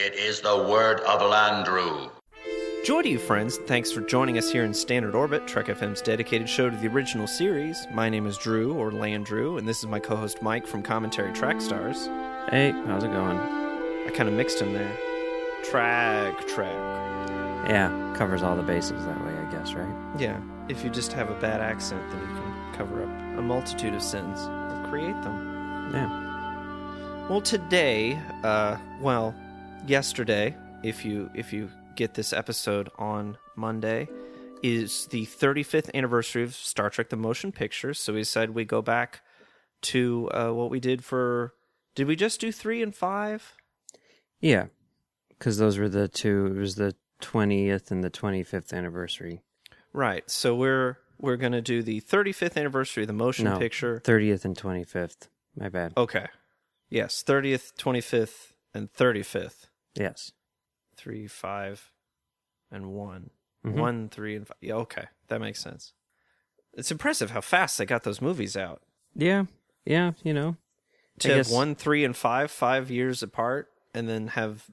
It is the word of Landru. Joy to you, friends. Thanks for joining us here in Standard Orbit, Trek FM's dedicated show to the original series. My name is Drew, or Landrew, and this is my co host Mike from Commentary Track Stars. Hey, how's it going? I kind of mixed him there. Track, track. Yeah, covers all the bases that way, I guess, right? Yeah, if you just have a bad accent, then you can cover up a multitude of sins or create them. Yeah. Well, today, uh, well, yesterday, if you if you get this episode on Monday, is the 35th anniversary of Star Trek: The Motion Picture. So we decided we go back to uh, what we did for. Did we just do three and five? Yeah, because those were the two. It was the 20th and the 25th anniversary. Right. So we're we're gonna do the 35th anniversary of the motion no, picture. 30th and 25th. My bad. Okay. Yes, 30th, 25th, and 35th. Yes. Three, five, and one. Mhm. One, three, and five. Yeah, okay. That makes sense. It's impressive how fast they got those movies out. Yeah. Yeah, you know. To have guess- one, three, and five, five years apart, and then have,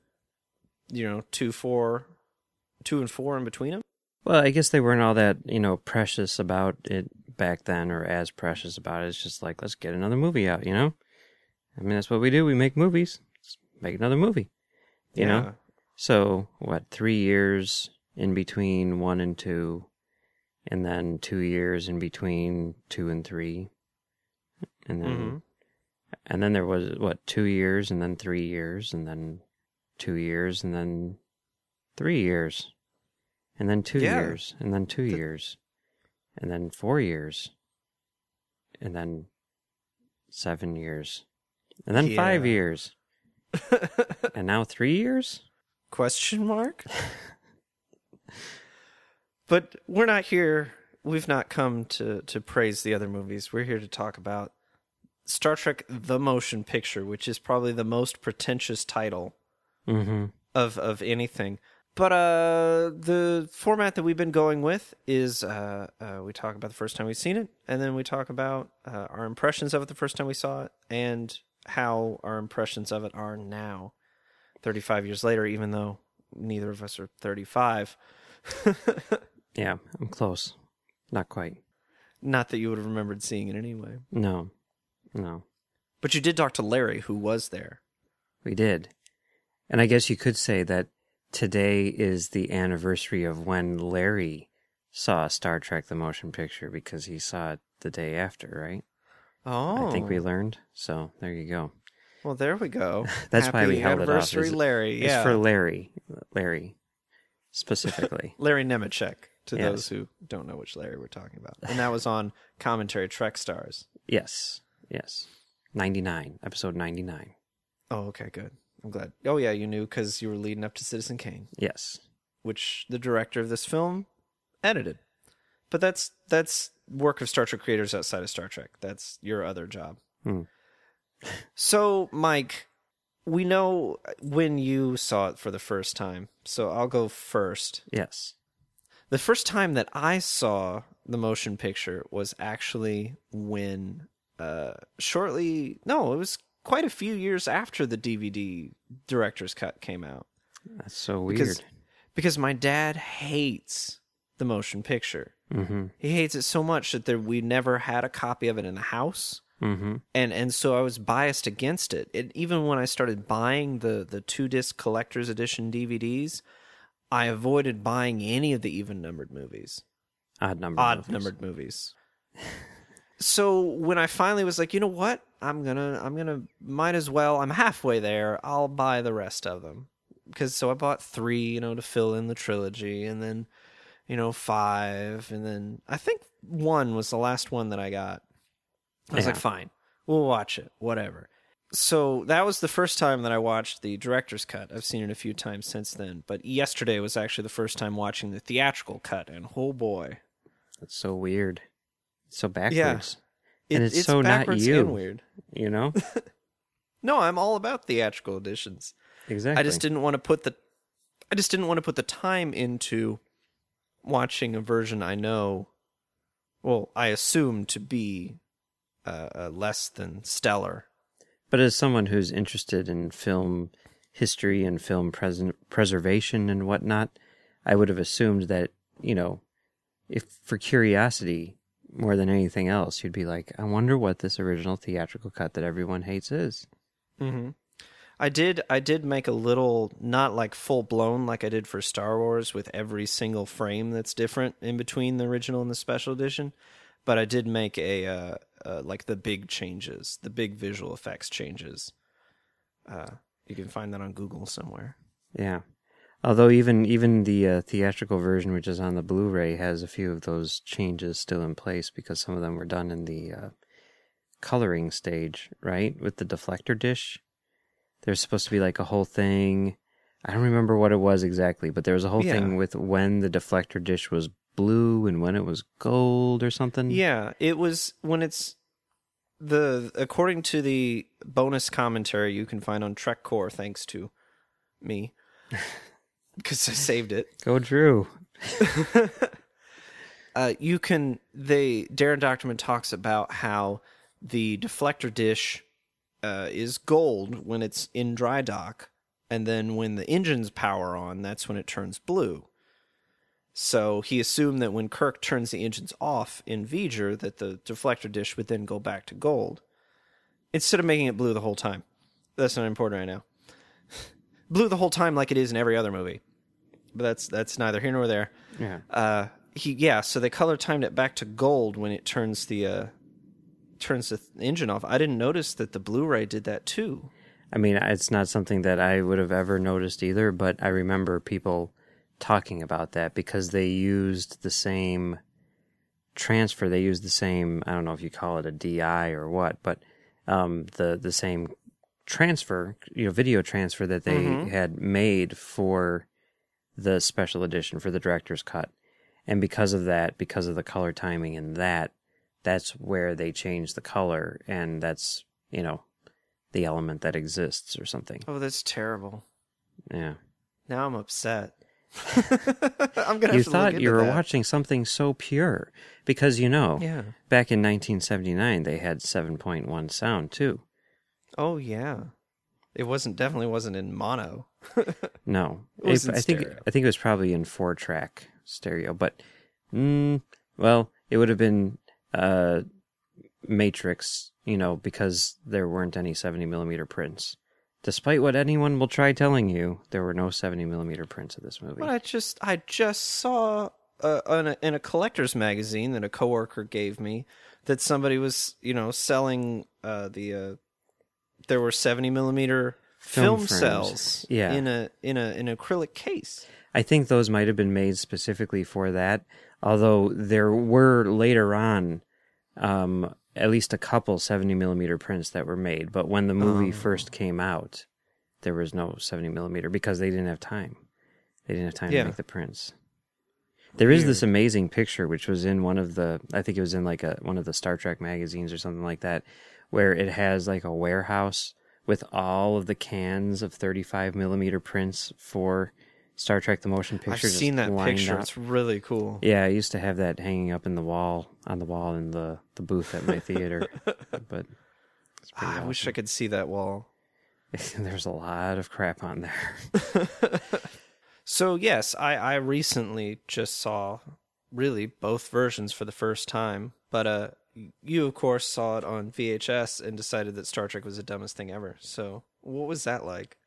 you know, two, four, two and four in between them. Well, I guess they weren't all that, you know, precious about it back then or as precious about it. It's just like, let's get another movie out, you know? I mean, that's what we do. We make movies. Make another movie. You know? So, what, three years in between one and two, and then two years in between two and three. And then, Mhm. and then there was, what, two years, and then three years, and then two years, and then three years, and then two Yeah. years, and then two years, and then four years, and then seven years, and then five years, and now three years? Question mark? but we're not here. We've not come to, to praise the other movies. We're here to talk about Star Trek The Motion Picture, which is probably the most pretentious title Mm-hmm. of, of anything. But uh, the format that we've been going with is uh, uh, we talk about the first time we've seen it, and then we talk about uh, our impressions of it the first time we saw it, and how our impressions of it are now, 35 years later, even though neither of us are 35. Yeah, I'm close. Not quite. Not that you would have remembered seeing it anyway. No, no, But you did talk to Larry, who was there. we did. And I guess you could say that today is the anniversary of when Larry saw Star Trek the motion picture because he saw it the day after, right? Oh. I think we oh. learned. So there you go. Well, there we go. That's why we held it off. anniversary, is- Larry. It's for Larry. Larry, specifically. Larry Nemecek, to Yes. those who don't know which Larry we're talking about. And that was on Commentary Trek Stars. yes, yes. 99, episode 99. Oh, okay, good. I'm glad. Oh, yeah, you knew because you were leading up to Citizen Kane, Yes. which the director of this film edited. But that's that's work of Star Trek creators outside of Star Trek. That's your other job. Hmm. So, Mike, we know when you saw it for the first time. So I'll go first. Yes. The first time that I saw the motion picture was actually when uh shortly no, it was quite a few years after the DVD director's cut came out. That's so weird. Because because my dad hates the motion picture. mm-hmm. He hates it so much that there, we never had a copy of it in the house. Mm-hmm. And and so I was biased against it. it even when I started buying the the two disc collector's edition DVDs, I avoided buying any of the even numbered movies. Odd number. odd movies. numbered movies. so when I finally was like, you know what, I'm gonna, I'm gonna, might as well. I'm halfway there. I'll buy the rest of them because so I bought three, you know, to fill in the trilogy, and then, you know, five, and then I think one was the last one that I got. I was like, fine, we'll watch it, whatever. So that was the first time that I watched the director's cut. I've seen it a few times since then, but yesterday was actually the first time watching the theatrical cut, and oh boy, That's so weird. It's so backwards. it, And it's so not you. and weird. You know? No, I'm all about theatrical editions. Exactly. I just didn't want to put the I just didn't want to put the time into watching a version I know well, I assume to be uh, uh, less than stellar. But as someone who's interested in film history and film pres- preservation and whatnot, I would have assumed that, you know, if for curiosity more than anything else, you'd be like, I wonder what this original theatrical cut that everyone hates is. Mm-hmm. I did. I did make a little, not like full blown like I did for Star Wars with every single frame that's different in between the original and the special edition, but I did make a uh, uh, like the big changes, the big visual effects changes. Uh, you can find that on Google somewhere. Yeah. Although even even the uh, theatrical version, which is on the Blu-ray, has a few of those changes still in place because some of them were done in the uh, coloring stage, right? With the deflector dish, there's supposed to be like a whole thing. I don't remember what it was exactly, but there was a whole Yeah. thing with when the deflector dish was blue and when it was gold or something. Yeah, it was when it's the according to the bonus commentary you can find on Trek Core, thanks to me, because I saved it. Go Drew. uh, you can they Daren Dochterman talks about how the deflector dish uh, is gold when it's in dry dock, and then when the engines power on, that's when it turns blue. So he assumed that when Kirk turns the engines off in V'ger, that the deflector dish would then go back to gold, instead of making it blue the whole time. That's not important right now. blue the whole time, like it is in every other movie, but that's that's neither here nor there Yeah. uh he yeah so they color timed it back to gold when it turns the uh turns the engine off i didn't notice that the blu-ray did that too I mean, it's not something that I would have ever noticed either, but I remember people talking about that because they used the same transfer. They used the same, I don't know if you call it a DI or what, but um, the, the same transfer, you know, video transfer that they had made for the special edition for the director's cut. And because of that, because of the color timing and that, that's where they change the color. And that's, you know, the element that exists or something. oh that's terrible Yeah. now i'm upset i'm gonna have You to thought you were that. watching something so pure because you know, yeah back in 1979 they had 7.1 sound too. oh yeah it wasn't definitely wasn't in mono No, It I think. I think it was probably in four track stereo, but mm, well, it would have been uh, Matrix, you know, because there weren't any 70 millimeter prints. Despite what anyone will try telling you, there were no 70 millimeter prints of this movie. but i just i just saw uh, in, a, in a collector's magazine that a coworker gave me that somebody was you know selling uh the uh there were 70 millimeter Film film, cells Yeah. in a in a an acrylic case I think those might have been made specifically for that. Although there were later on, um, at least a couple 70 millimeter prints that were made. But when the movie first came out, there was no 70 millimeter because they didn't have time. They didn't have time Yeah. to make the prints. There is this amazing picture, which was in one of the, I think it was in like a one of the Star Trek magazines or something like that, where it has like a warehouse with all of the cans of 35 millimeter prints for Star Trek: The Motion Picture. i've seen that picture up. it's really cool Yeah, I used to have that hanging up in the wall on the wall in the the booth at my theater, but Ah, i wish i could see that wall. There's a lot of crap on there. so yes i i recently just saw really both versions for the first time but uh you of course saw it on vhs and decided that star trek was the dumbest thing ever so what was that like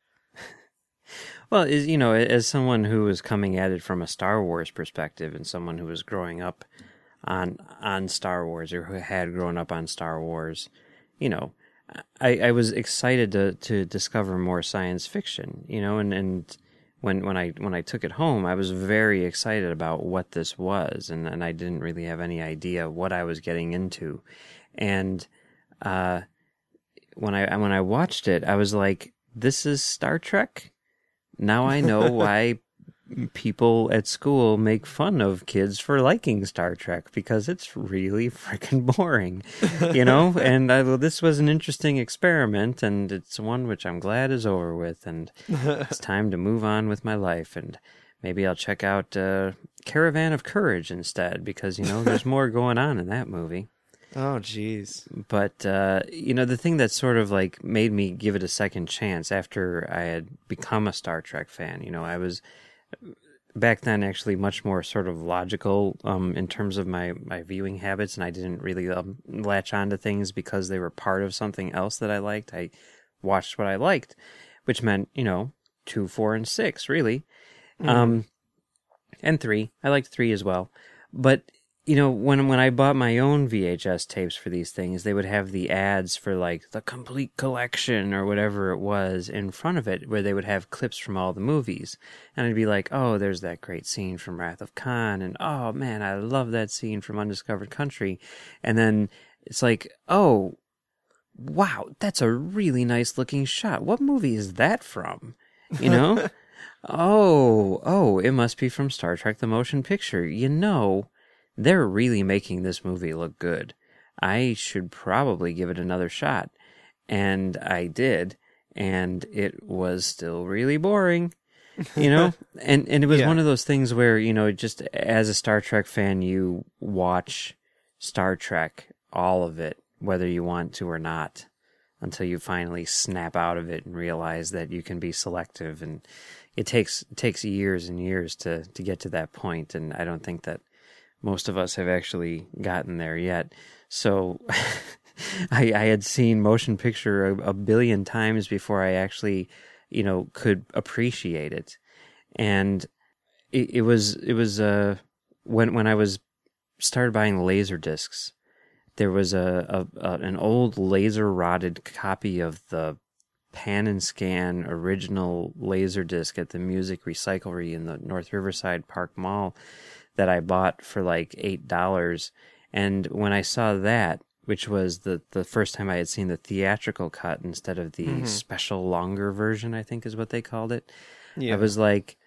Well, is you know, as someone who was coming at it from a Star Wars perspective, and someone who was growing up on on Star Wars or who had grown up on Star Wars, you know, I, I was excited to to discover more science fiction. You know, and and when when I when I took it home, I was very excited about what this was, and and I didn't really have any idea what I was getting into, and uh, when I when I watched it, I was like, "This is Star Trek." Now I know why people at school make fun of kids for liking Star Trek because it's really freaking boring, you know. and I, this was an interesting experiment, and it's one which I'm glad is over with, and it's time to move on with my life, and maybe I'll check out uh, Caravan of Courage instead because you know there's more going on in that movie. Oh, jeez. But uh, you know, the thing that sort of like made me give it a second chance after I had become a Star Trek fan. You know, I was back then actually much more sort of logical um, in terms of my my viewing habits, and I didn't really um, latch onto things because they were part of something else that I liked. I watched what I liked, which meant you know two, four, and six really, um, and three. I liked three as well, but you know, when when I bought my own VHS tapes for these things, they would have the ads for like the complete collection or whatever it was in front of it, where they would have clips from all the movies, and I'd be like, "Oh, there's that great scene from Wrath of Khan," and "Oh man, I love that scene from Undiscovered Country," and then it's like, "Oh, wow, that's a really nice looking shot. What movie is that from?" You know. Oh, oh, it must be from Star Trek the Motion Picture. You know, they're really making this movie look good. I should probably give it another shot. And I did, and it was still really boring. You know? and and it was Yeah. one of those things where, you know, just as a Star Trek fan, you watch Star Trek, all of it, whether you want to or not, until you finally snap out of it and realize that you can be selective and it takes it takes years and years to to get to that point and I don't think that most of us have actually gotten there yet. So I, I had seen motion picture a, a billion times before I actually, you know, could appreciate it. And it, it was it was uh when when I was started buying laser discs, there was a, a, a an old laser rotted copy of the pan and scan original laser disc at the music recyclery in the North Riverside Park Mall that I bought for like eight dollars. And when I saw that, which was the the first time I had seen the theatrical cut instead of the mm-hmm. special longer version, I think is what they called it. Yeah. I was like,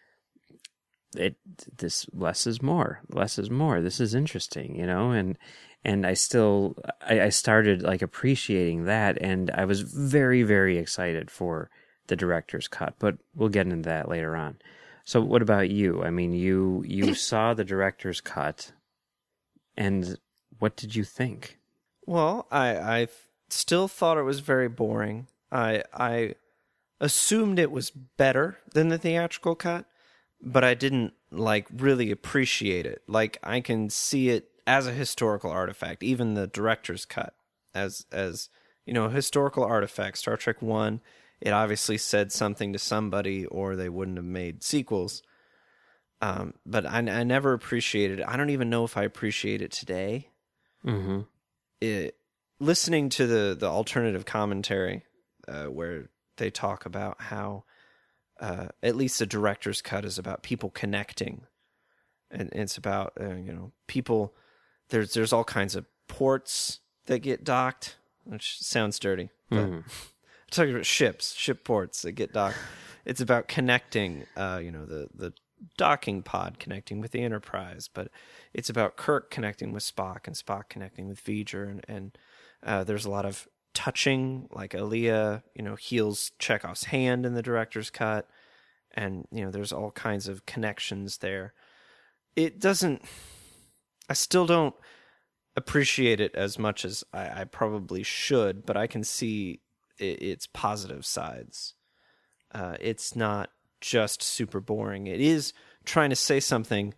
it this less is more, less is more. This is interesting, you know, and and I still I, I started like appreciating that, and I was very very excited for the director's cut. But we'll get into that later on. So, what about you? I mean, you you saw the director's cut, and what did you think? Well, I I still thought it was very boring. I I assumed it was better than the theatrical cut, but I didn't like really appreciate it. Like I can see it as a historical artifact, even the director's cut as as you know, a historical artifact. Star Trek 1, it obviously said something to somebody or they wouldn't have made sequels. Um, but I, I never appreciated it. I don't even know if I appreciate it today Mm-hmm. it, listening to the the alternative commentary uh, where they talk about how uh, at least the director's cut is about people connecting and it's about uh, you know people there's there's all kinds of ports that get docked which sounds dirty but I'm talking about ships ship ports that get docked it's about connecting uh, you know the the docking pod connecting with the enterprise but it's about kirk connecting with spock and spock connecting with v'ger and, and uh, there's a lot of touching like Ilia, you know heals chekhov's hand in the director's cut and you know there's all kinds of connections there. It doesn't i still don't appreciate it as much as i, I probably should but i can see its positive sides uh, it's not just super boring it is trying to say something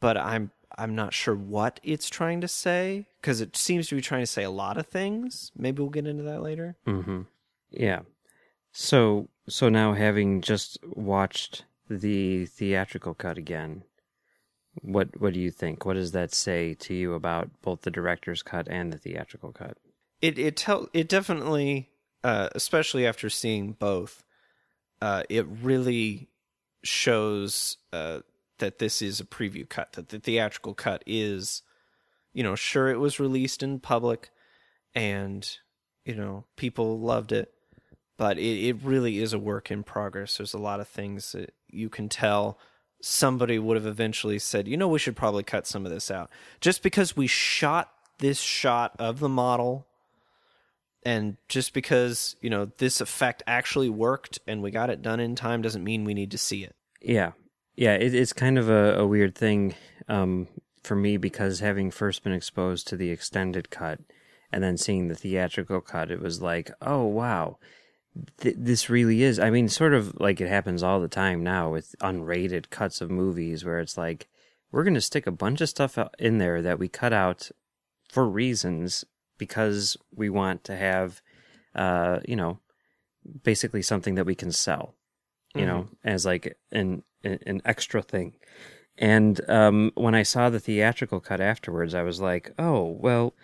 but i'm i'm not sure what it's trying to say because it seems to be trying to say a lot of things maybe we'll get into that later Mm-hmm. Yeah. So so now having just watched the theatrical cut again, what what do you think? What does that say to you about both the director's cut and the theatrical cut? it it tell it definitely uh especially after seeing both uh it really shows uh that this is a preview cut that the theatrical cut is you know sure it was released in public and you know, people loved it, but it, it really is a work in progress. There's a lot of things that you can tell somebody would have eventually said, you know, we should probably cut some of this out. Just because we shot this shot of the model and just because, you know, this effect actually worked and we got it done in time doesn't mean we need to see it. Yeah, yeah, it, it's kind of a, a weird thing um, for me because having first been exposed to the extended cut and then seeing the theatrical cut, it was like, oh wow, th- this really is. I mean, sort of like it happens all the time now with unrated cuts of movies where it's like we're going to stick a bunch of stuff in there that we cut out for reasons because we want to have, uh, you know, basically something that we can sell, you know, as like an an extra thing. And um, when I saw the theatrical cut afterwards, I was like, oh well,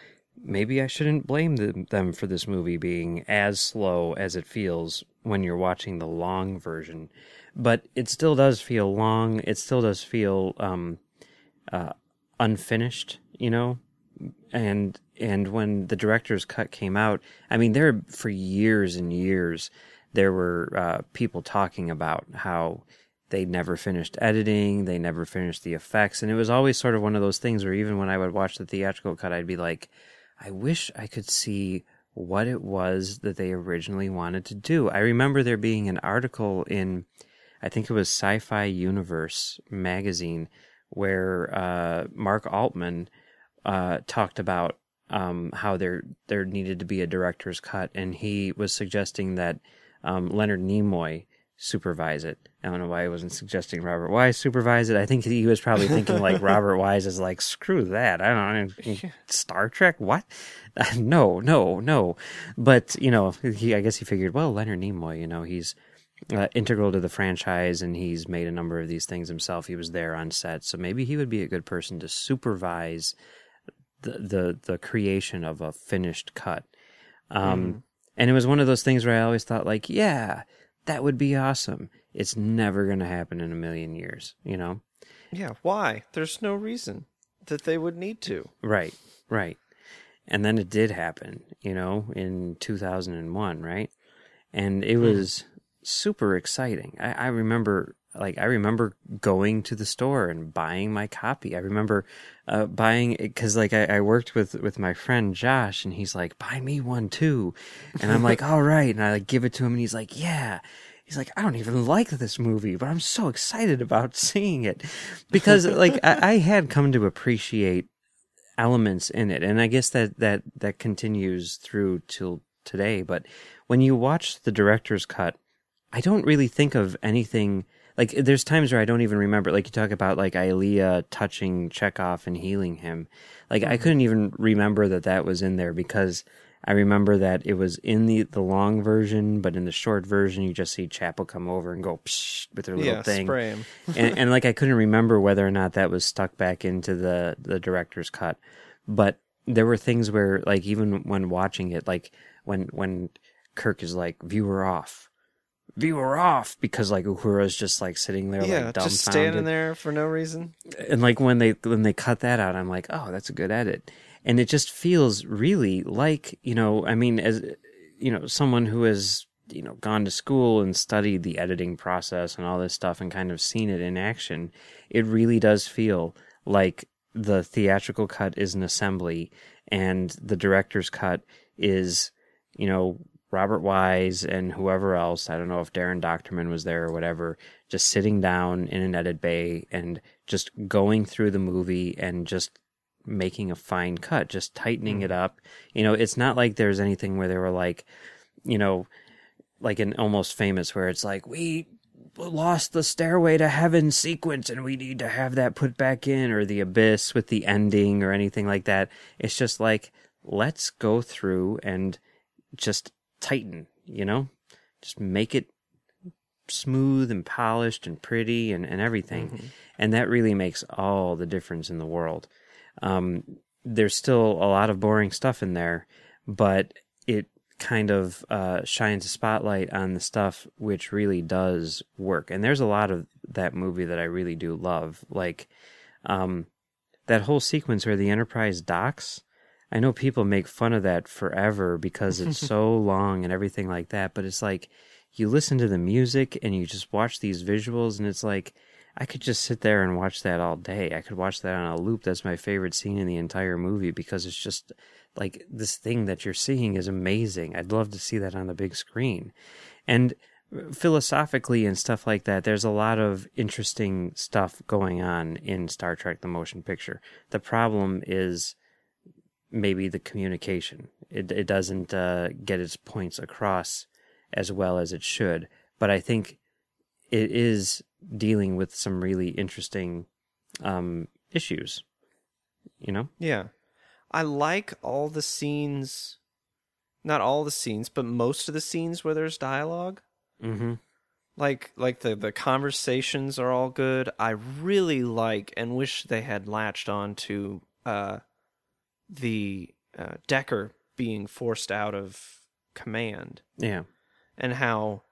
maybe I shouldn't blame them, them for this movie being as slow as it feels when you're watching the long version. But it still does feel long. It still does feel um, uh, unfinished, you know. And and when the director's cut came out, I mean, there for years and years there were uh, people talking about how they never finished editing, they never finished the effects, and it was always sort of one of those things where even when I would watch the theatrical cut, I'd be like, I wish I could see what it was that they originally wanted to do. I remember there being an article in, I think it was Sci-Fi Universe magazine, where uh, Mark Altman uh, talked about um, how there there needed to be a director's cut, and he was suggesting that um, Leonard Nimoy supervise it. I don't know why he wasn't suggesting Robert Wise supervise it. I think he was probably thinking like Robert Wise is like, screw that. I don't know. Star Trek? What? no, no, no. But, you know, he, I guess he figured, well, Leonard Nimoy, you know, he's uh, integral to the franchise and he's made a number of these things himself. He was there on set. So maybe he would be a good person to supervise the, the, the creation of a finished cut. Um, and it was one of those things where I always thought like, yeah, that would be awesome. It's never going to happen in a million years, you know? Yeah, why? There's no reason that they would need to. Right, right. And then it did happen, you know, in 2001, right? And it was super exciting. I, I remember, like, I remember going to the store and buying my copy. I remember uh, buying it because, like, I, I worked with with my friend Josh, and he's like, "Buy me one too," and I'm like, "All right," and I like give it to him, and he's like, "Yeah." He's like, I don't even like this movie, but I'm so excited about seeing it because, like, I, I had come to appreciate elements in it, and I guess that that that continues through till today. But when you watch the director's cut, I don't really think of anything. Like, there's times where I don't even remember. Like, you talk about like Ilia touching Chekhov and healing him. Like, I mm-hmm. couldn't even remember that that was in there because I remember that it was in the the long version, but in the short version, you just see Chapel come over and go Psh, with her little Yeah, thing spray him. and, and like I couldn't remember whether or not that was stuck back into the the director's cut, but there were things where like even when watching it, like when when Kirk is like viewer off, viewer off, because like Uhura's just like sitting there yeah, like just standing there for no reason. and like when they when they cut that out, I'm like, oh, that's a good edit, and it just feels really like you know, I mean, as you know, someone who has you know gone to school and studied the editing process and all this stuff and kind of seen it in action, it really does feel like the theatrical cut is an assembly and the director's cut is you know Robert Wise and whoever else, I don't know if Daren Dochterman was there or whatever, just sitting down in an edit bay and just going through the movie and just making a fine cut, just tightening hmm. it up. You know, it's not like there's anything where they were like, you know, like an almost famous where it's like, we lost the stairway to heaven sequence and we need to have that put back in or the abyss with the ending or anything like that. It's just like, let's go through and just tighten, you know, just make it smooth and polished and pretty and, and everything. And that really makes all the difference in the world. Um, there's still a lot of boring stuff in there, but it kind of uh, shines a spotlight on the stuff which really does work. And there's a lot of that movie that I really do love. Like um, that whole sequence where the Enterprise docks. I know people make fun of that forever because it's so long and everything like that, but it's like you listen to the music and you just watch these visuals and it's like I could just sit there and watch that all day. I could watch that on a loop. That's my favorite scene in the entire movie because it's just like this thing that you're seeing is amazing. I'd love to see that on the big screen. And uh, philosophically and stuff like that, there's a lot of interesting stuff going on in Star Trek the motion picture. The problem is maybe the communication. It it doesn't uh, get its points across as well as it should. But I think it is dealing with some really interesting um, issues. You know? Yeah. I like all the scenes, not all the scenes, but most of the scenes where there's dialogue. Mm-hmm. Like like the the conversations are all good. I really like and wish they had latched on to uh the uh, Decker being forced out of command Yeah. and how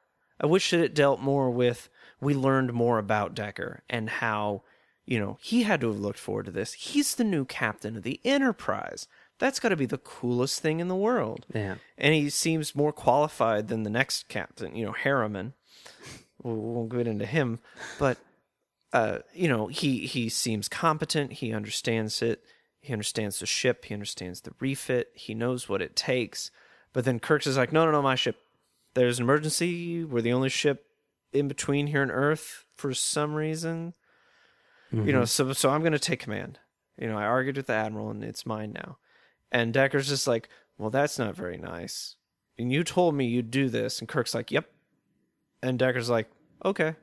I wish that it dealt more with we learned more about Decker and how you know he had to have looked forward to this. He's the new captain of the Enterprise. That's got to be the coolest thing in the world. Yeah. And he seems more qualified than the next captain, you know, Harriman. We won't get into him, but uh, you know, he he seems competent. He understands it. He understands the ship. He understands the refit. He knows what it takes. But then Kirk's is like, no, no, no, my ship. There's an emergency. We're the only ship in between here and Earth for some reason. You know, mm-hmm. so so I'm going to take command. You know, I argued with the admiral, and it's mine now. And Decker's just like, well, that's not very nice. And you told me you'd do this. And Kirk's like, yep. And Decker's like, okay.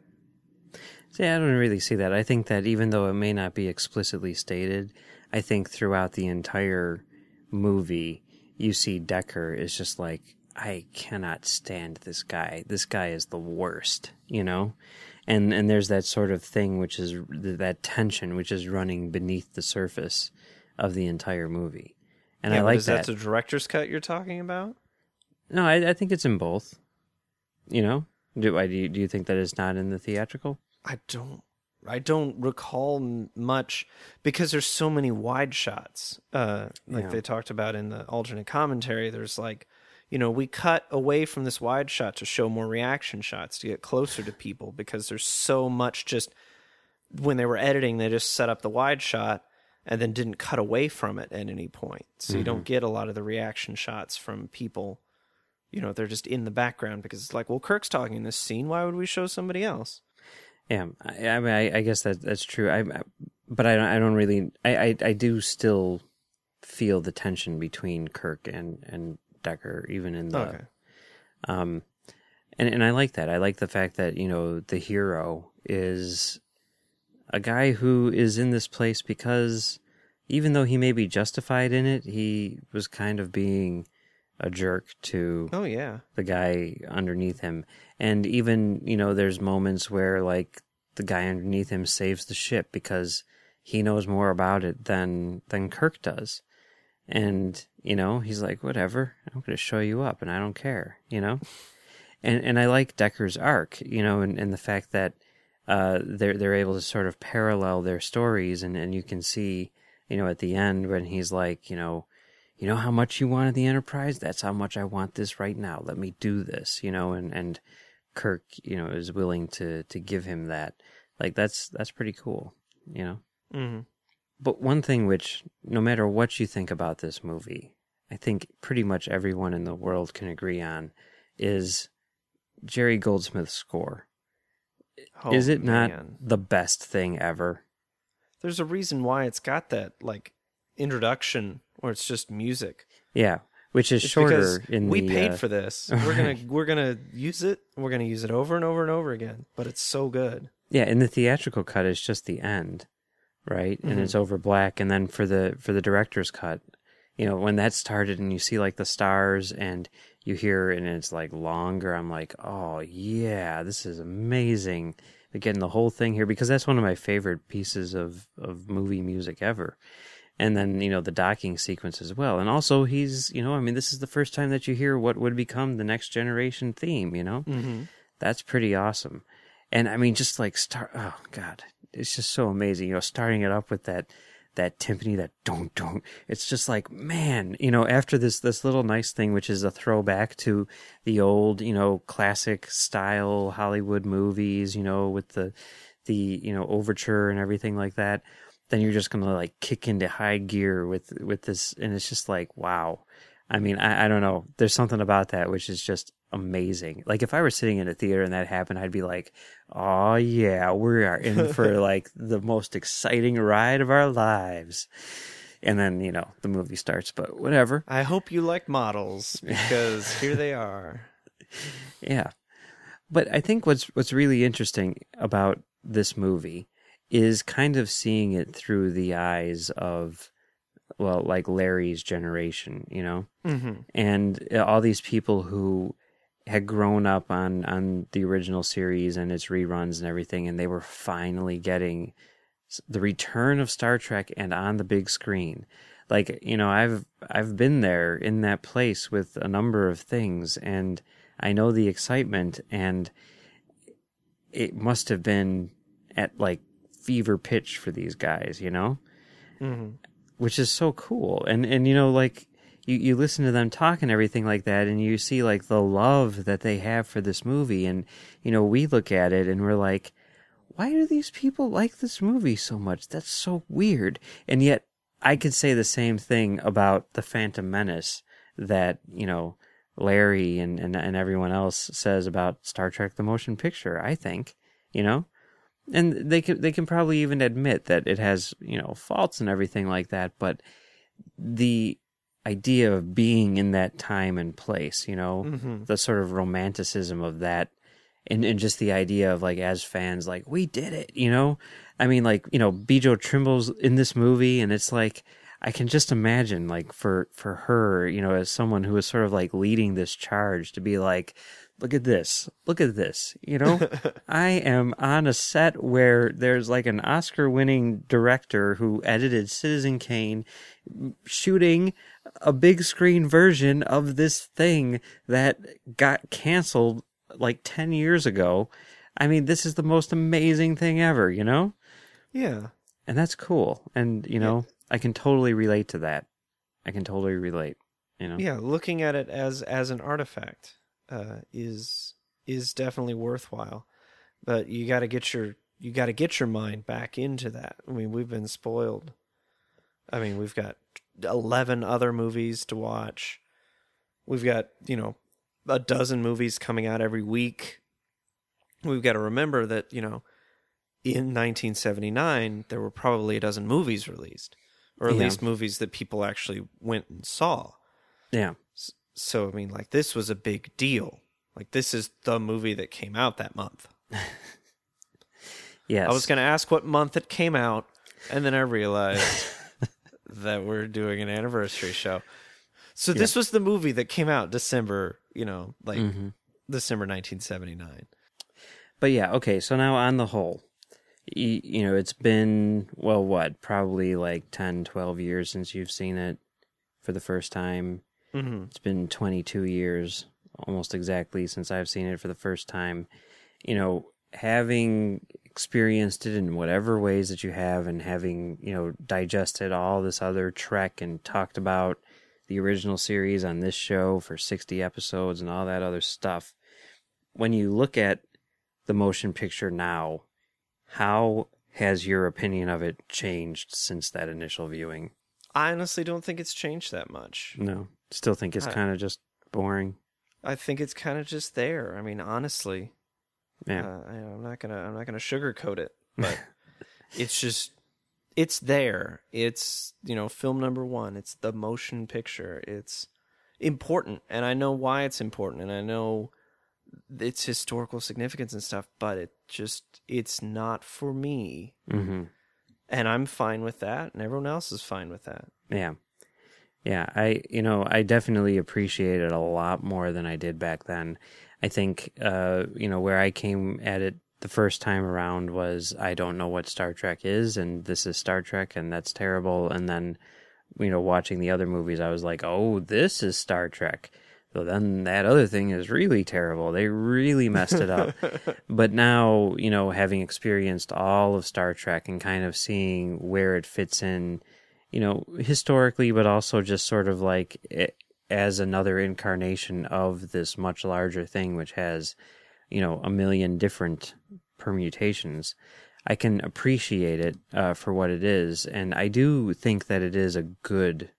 See, I don't really see that. I think that even though it may not be explicitly stated, I think throughout the entire movie, you see Decker is just like, I cannot stand this guy. This guy is the worst, you know? And and there's that sort of thing which is that tension which is running beneath the surface of the entire movie. And Yeah, I like is that. the director's cut you're talking about? No, I, I think it's in both. You know? Do I do you, do you think that it's not in the theatrical? I don't. I don't recall m- much because there's so many wide shots. Uh, like Yeah. they talked about in the alternate commentary. There's like, you know, we cut away from this wide shot to show more reaction shots to get closer to people because there's so much just when they were editing, they just set up the wide shot and then didn't cut away from it at any point. So you don't get a lot of the reaction shots from people. You know, they're just in the background because it's like, well, Kirk's talking in this scene. Why would we show somebody else? Yeah, I, I mean, I, I guess that that's true. I, I- but I don't, I don't really, I, I, I do still feel the tension between Kirk and and Decker, even in the, Okay. um, and and I like that. I like the fact that you know the hero is a guy who is in this place because even though he may be justified in it, he was kind of being a jerk to Oh yeah. the guy underneath him. And even, you know, there's moments where like the guy underneath him saves the ship because he knows more about it than than Kirk does. And, you know, he's like, whatever, I'm going to show you up and I don't care, you know? And and I like Decker's arc, you know, and, and the fact that uh, they're they're able to sort of parallel their stories, and, and you can see, you know, at the end when he's like, you know, you know how much you wanted the Enterprise, that's how much I want this right now. Let me do this, you know, and and Kirk, you know, is willing to to give him that. Like that's that's pretty cool, you know. Mm-hmm. But one thing which, no matter what you think about this movie, I think pretty much everyone in the world can agree on is Jerry Goldsmith's score. is it not the best thing ever? There's a reason why it's got that like introduction where it's just music. Yeah, which is It's shorter in we the. paid uh, for this. We're gonna we're gonna use it. We're gonna use it over and over and over again. But it's so good. Yeah, in the theatrical cut, it's just the end, right? And it's over black. And then for the for the director's cut, you know, when that started and you see like the stars and you hear and it's like longer, I'm like, oh yeah, this is amazing. Getting the whole thing here because that's one of my favorite pieces of of movie music ever. And then you know the docking sequence as well. And also he's you know I mean this is the first time that you hear what would become the next generation theme. You know, Mm-hmm. that's pretty awesome. And I mean, just like start, oh god, it's just so amazing. You know, starting it up with that that timpani, that don't don't. It's just like man, you know, after this this little nice thing, which is a throwback to the old, you know, classic style Hollywood movies, you know, with the the you know overture and everything like that. Then you're just gonna like kick into high gear with with this, and it's just like wow. I mean, I, I don't know. There's something about that which is just amazing. Like if I were sitting in a theater and that happened, I'd be like, "Oh yeah, we are in for like the most exciting ride of our lives." And then you know the movie starts, but whatever. I hope you like models because here they are. Yeah, but I think what's what's really interesting about this movie is kind of seeing it through the eyes of well, like Larry's generation, you know, Mm-hmm. and uh, all these people who had grown up on on the original series and its reruns and everything, and they were finally getting the return of Star Trek and on the big screen. Like you know, I've I've been there in that place with a number of things, and I know the excitement, and it must have been at like fever pitch for these guys, you know Mm-hmm. which is so cool. And and you know, like you, you listen to them talk and everything like that, and you see like the love that they have for this movie, and you know, we look at it and we're like, why do these people like this movie so much? That's so weird. And yet, I could say the same thing about the Phantom Menace that you know. Larry and, and and everyone else says about Star Trek the motion picture, I think, you know? And they can they can probably even admit that it has you know faults and everything like that but the idea of being in that time and place you know Mm-hmm. the sort of romanticism of that and, and just the idea of like as fans like we did it you know i mean like you know Bjo Trimble's in this movie and it's like i can just imagine like for for her you know as someone who is sort of like leading this charge to be like look at this. Look at this. You know i am on a set where there's like an oscar winning director who edited citizen kane shooting a big screen version of this thing that got canceled like 10 years ago. I mean this is the most amazing thing ever you know? Yeah. and that's cool. And you know i can totally relate to that. I can totally relate you know? Yeah. Looking at it as as an artifact uh, is is definitely worthwhile, but you got to get your you got to get your mind back into that. I mean, we've been spoiled. I mean, we've got eleven other movies to watch. We've got you know a dozen movies coming out every week. We've got to remember that you know in 1979 there were probably a dozen movies released, or at Yeah. least movies that people actually went and saw. yeah So I mean, like this was a big deal. Like this is the movie that came out that month. yes I was going to ask what month it came out, and then I realized that we're doing an anniversary show. So this was the movie that came out December, you know, like Mm-hmm. December 1979. But yeah, okay. So now on the whole, you, you know, it's been, well, what, probably like 10, 12 years since you've seen it for the first time. Mm-hmm. It's been 22 years, almost exactly, since I've seen it for the first time. You know, having experienced it in whatever ways that you have and having, you know, digested all this other Trek and talked about the original series on this show for 60 episodes and all that other stuff. When you look at the motion picture now, how has your opinion of it changed since that initial viewing? I honestly don't think it's changed that much. No, still think it's kind of just boring. I think it's kind of just there. I mean, honestly, Yeah. Uh, I, I'm not gonna I'm not gonna sugarcoat it, but it's just it's there. It's you know film number one. It's the motion picture. It's important, and I know why it's important, and I know its historical significance and stuff. But it just it's not for me, hmm and I'm fine with that, and everyone else is fine with that. Yeah. Yeah, I you know, I definitely appreciate it a lot more than I did back then. I think uh, you know, where I came at it the first time around was I don't know what Star Trek is and this is Star Trek and that's terrible and then you know, watching the other movies I was like, "Oh, this is Star Trek." So then that other thing is really terrible. They really messed it up. but now, you know, having experienced all of Star Trek and kind of seeing where it fits in, you know, historically, but also just sort of like it, as another incarnation of this much larger thing, which has, you know, a million different permutations. I can appreciate it uh, for what it is, and I do think that it is a good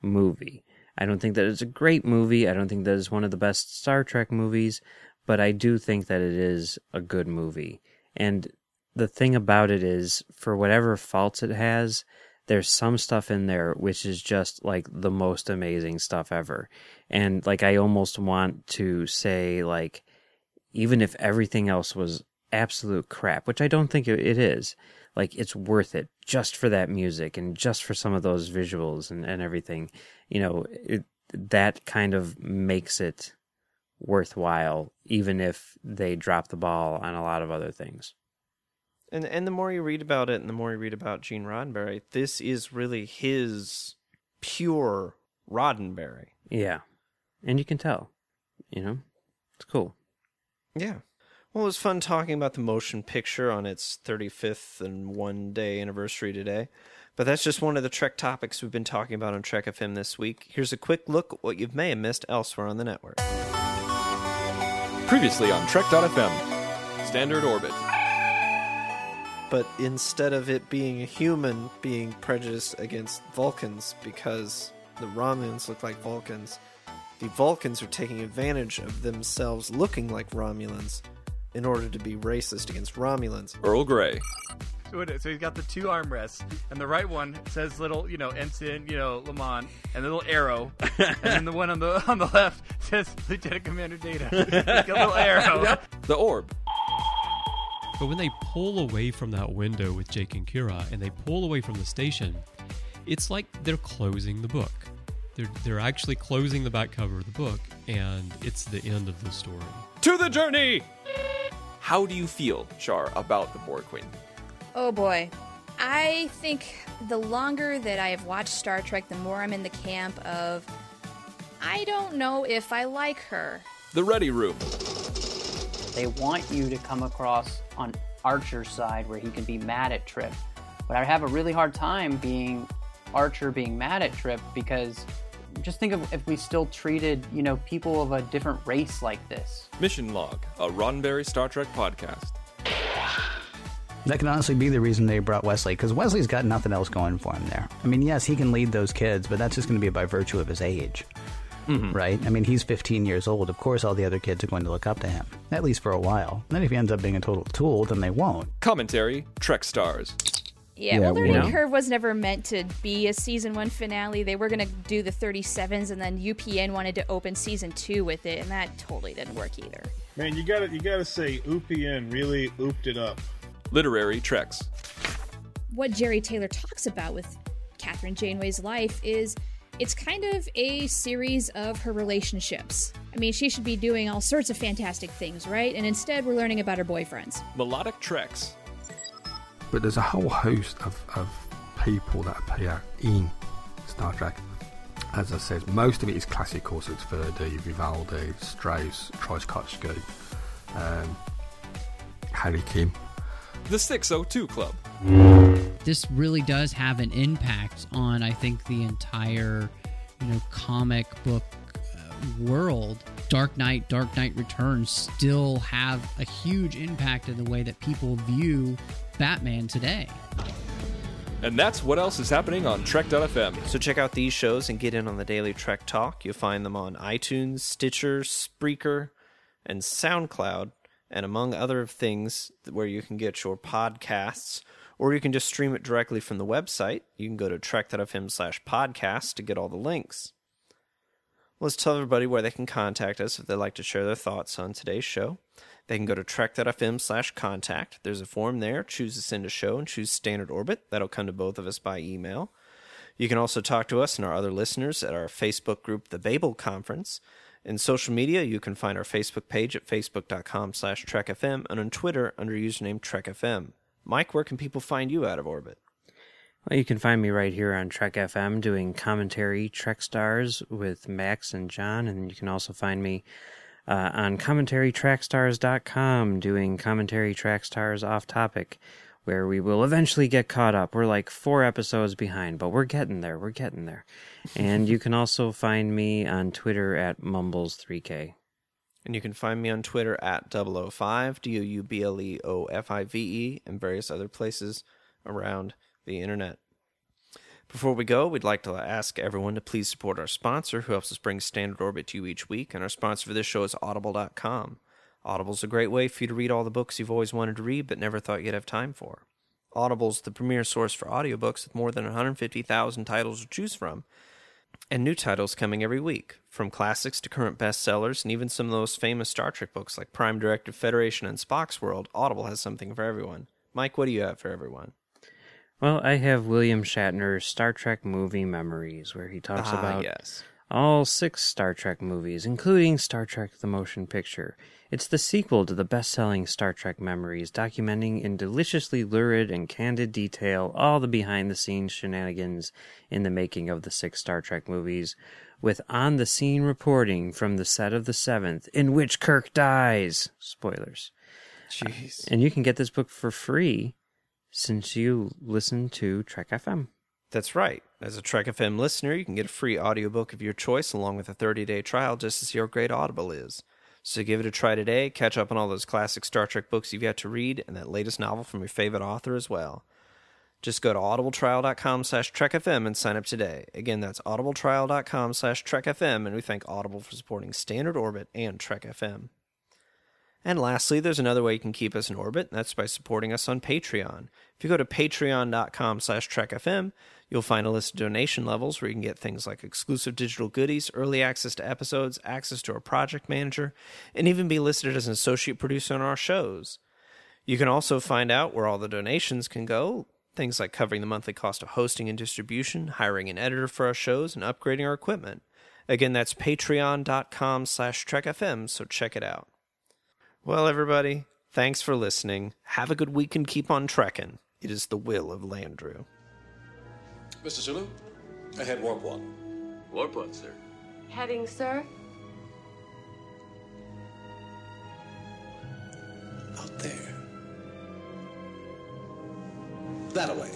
movie. I don't think that it's a great movie. I don't think that it's one of the best Star Trek movies, but I do think that it is a good movie. And the thing about it is, for whatever faults it has, there's some stuff in there which is just like the most amazing stuff ever. And like, I almost want to say, like, even if everything else was absolute crap, which I don't think it is, like, it's worth it just for that music and just for some of those visuals and, and everything you know, it, that kind of makes it worthwhile, even if they drop the ball on a lot of other things. And and the more you read about it, and the more you read about Gene Roddenberry, this is really his pure Roddenberry. Yeah, and you can tell. You know, it's cool. Yeah. Well, it was fun talking about the motion picture on its 35th and one day anniversary today. But that's just one of the Trek topics we've been talking about on Trek FM this week. Here's a quick look at what you may have missed elsewhere on the network. Previously on Trek.fm, Standard Orbit. But instead of it being a human being prejudiced against Vulcans because the Romulans look like Vulcans, the Vulcans are taking advantage of themselves looking like Romulans in order to be racist against Romulans. Earl Grey. So, it, so he's got the two armrests, and the right one says little, you know, ensign, you know, Lamont, and the little arrow, and then the one on the on the left says Lieutenant Commander Data. Like a little arrow. The Orb. But when they pull away from that window with Jake and Kira, and they pull away from the station, it's like they're closing the book. They're they're actually closing the back cover of the book, and it's the end of the story. To the journey! How do you feel, Char, about the Borg Queen? Oh boy. I think the longer that I have watched Star Trek, the more I'm in the camp of I don't know if I like her. The Ready Room. They want you to come across on Archer's side where he can be mad at Trip. But I have a really hard time being Archer being mad at Trip because just think of if we still treated, you know, people of a different race like this. Mission Log, a Roddenberry Star Trek podcast. That can honestly be the reason they brought Wesley, because Wesley's got nothing else going for him there. I mean, yes, he can lead those kids, but that's just going to be by virtue of his age. Mm-hmm. Right? I mean, he's 15 years old. Of course, all the other kids are going to look up to him, at least for a while. Then, if he ends up being a total tool, then they won't. Commentary Trek Stars. Yeah, Yeah, well, Learning well- Curve was never meant to be a season one finale. They were going to do the 37s, and then UPN wanted to open season two with it, and that totally didn't work either. Man, you gotta you gotta say UPN really ooped it up. Literary Treks. What Jeri Taylor talks about with Kathryn Janeway's life is it's kind of a series of her relationships. I mean, she should be doing all sorts of fantastic things, right? And instead, we're learning about her boyfriends. Melodic Treks. But there's a whole host of, of people that appear in Star Trek. As I said, most of it is classical, so it's Verdi, Vivaldi, Strauss, Tchaikovsky, um, Harry Kim. The 602 Club. this really does have an impact on i think the entire you know comic book uh, world dark knight dark knight returns still have a huge impact in the way that people view batman today And that's what else is happening on Trek.fm. So check out these shows and get in on the daily Trek Talk. You'll find them on iTunes, Stitcher, Spreaker, and SoundCloud, and among other things where you can get your podcasts, or you can just stream it directly from the website. You can go to trek.fm slash podcast to get all the links. Let's tell everybody where they can contact us if they'd like to share their thoughts on today's show. They can go to trek.fm slash contact. There's a form there. Choose to send a show and choose standard orbit. That'll come to both of us by email. You can also talk to us and our other listeners at our Facebook group, The Babel Conference. In social media, you can find our Facebook page at facebook.com slash trekfm and on Twitter under username trekfm. Mike, where can people find you out of orbit? Well, you can find me right here on Trek FM doing commentary Trek Stars with Max and John, and you can also find me uh, on commentarytrackstars.com doing commentary track stars off topic, where we will eventually get caught up. We're like four episodes behind, but we're getting there. We're getting there. and you can also find me on Twitter at Mumbles3K. And you can find me on Twitter at 005, D O U B L E O F I V E, and various other places around the internet. Before we go, we'd like to ask everyone to please support our sponsor who helps us bring Standard Orbit to you each week. And our sponsor for this show is Audible.com. Audible's a great way for you to read all the books you've always wanted to read but never thought you'd have time for. Audible's the premier source for audiobooks with more than 150,000 titles to choose from, and new titles coming every week, from classics to current bestsellers, and even some of the most famous Star Trek books like Prime Directive Federation and Spock's World. Audible has something for everyone. Mike, what do you have for everyone? Well, I have William Shatner's Star Trek movie memories, where he talks Ah, about yes. All six Star Trek movies, including Star Trek the Motion Picture. It's the sequel to the best selling Star Trek memories, documenting in deliciously lurid and candid detail all the behind the scenes shenanigans in the making of the six Star Trek movies, with on the scene reporting from the set of the seventh, in which Kirk dies. Spoilers. Jeez. And you can get this book for free since you listen to Trek FM. That's right. As a Trek FM listener, you can get a free audiobook of your choice along with a 30-day trial just see how great Audible is. So give it a try today, catch up on all those classic Star Trek books you've yet to read, and that latest novel from your favorite author as well. Just go to audibletrial.com slash trekfm and sign up today. Again, that's audibletrial.com slash trekfm, and we thank Audible for supporting Standard Orbit and Trek FM. And lastly, there's another way you can keep us in orbit, and that's by supporting us on Patreon. If you go to patreon.com slash trekfm, you'll find a list of donation levels where you can get things like exclusive digital goodies, early access to episodes, access to our project manager, and even be listed as an associate producer on our shows. You can also find out where all the donations can go, things like covering the monthly cost of hosting and distribution, hiring an editor for our shows, and upgrading our equipment. Again, that's patreon.com slash trekfm, so check it out. Well, everybody, thanks for listening. Have a good week and keep on trekking. It is the will of Landru. Mr. Sulu, ahead warp one. Warp one, sir. Heading, sir? Out there. That away.